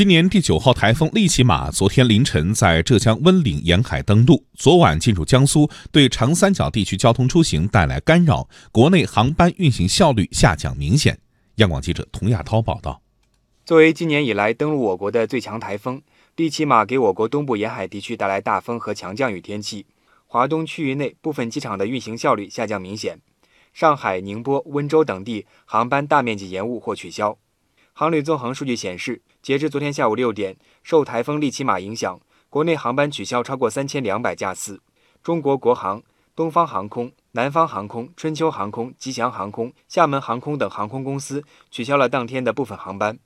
今年第九号台风利奇马昨天凌晨在浙江温岭沿海登陆，昨晚进入江苏，对长三角地区交通出行带来干扰，国内航班运行效率下降明显。央广记者童亚涛报道。作为今年以来登陆我国的最强台风，利奇马给我国东部沿海地区带来大风和强降雨天气，华东区域内部分机场的运行效率下降明显，上海、宁波、温州等地航班大面积延误或取消。航旅纵横数据显示，截至昨天下午六点，受台风利奇马影响，国内航班取消超过三千两百架次。中国国航、东方航空、南方航空、春秋航空、吉祥航空、厦门航空等航空公司取消了当天的部分航班。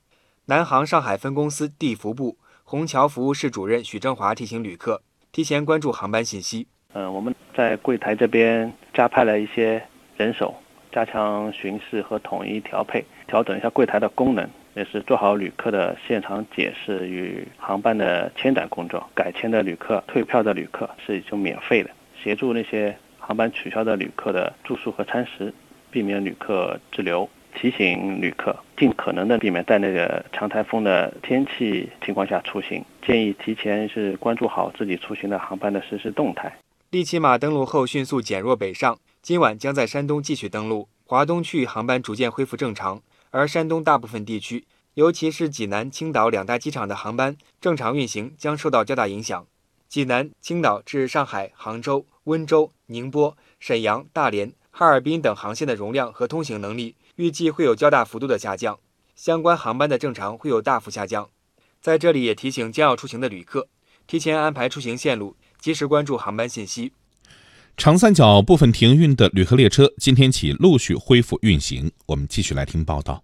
南航上海分公司地服部虹桥服务室主任许正华提醒旅客提前关注航班信息。嗯，我们在柜台这边加派了一些人手，加强巡视和统一调配，调整一下柜台的功能。也是做好旅客的现场解释与航班的签单工作。改签的旅客、退票的旅客是已经免费的，协助那些航班取消的旅客的住宿和餐食，避免旅客滞留。提醒旅客尽可能的避免在那个强台风的天气情况下出行，建议提前是关注好自己出行的航班的实时动态。利奇马登陆后迅速减弱北上，今晚将在山东继续登陆，华东区域航班逐渐恢复正常。而山东大部分地区，尤其是济南、青岛两大机场的航班正常运行将受到较大影响。济南、青岛至上海、杭州、温州、宁波、沈阳、大连、哈尔滨等航线的容量和通行能力预计会有较大幅度的下降，相关航班的正常会有大幅下降。在这里也提醒将要出行的旅客，提前安排出行线路，及时关注航班信息。长三角部分停运的旅客列车今天起陆续恢复运行。我们继续来听报道。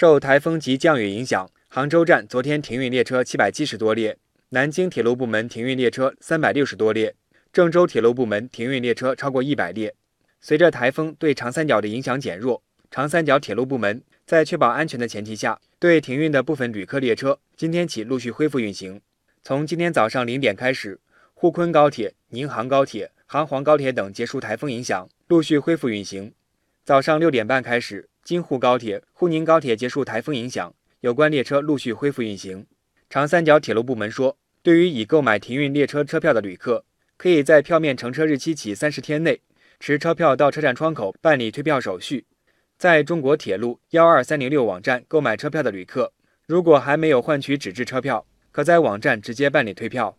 受台风及降雨影响，杭州站昨天停运列车七百七十多列，南京铁路部门停运列车三百六十多列，郑州铁路部门停运列车超过一百列。随着台风对长三角的影响减弱，长三角铁路部门在确保安全的前提下，对停运的部分旅客列车今天起陆续恢复运行。从今天早上零点开始，沪昆高铁、宁杭高铁、杭黄高铁等结束台风影响，陆续恢复运行。早上六点半开始。京沪高铁、沪宁高铁结束台风影响，有关列车陆续恢复运行。长三角铁路部门说，对于已购买停运列车车票的旅客，可以在票面乘车日期起三十天内持车票到车站窗口办理退票手续。在中国铁路幺二三零六网站购买车票的旅客，如果还没有换取纸质车票，可在网站直接办理退票。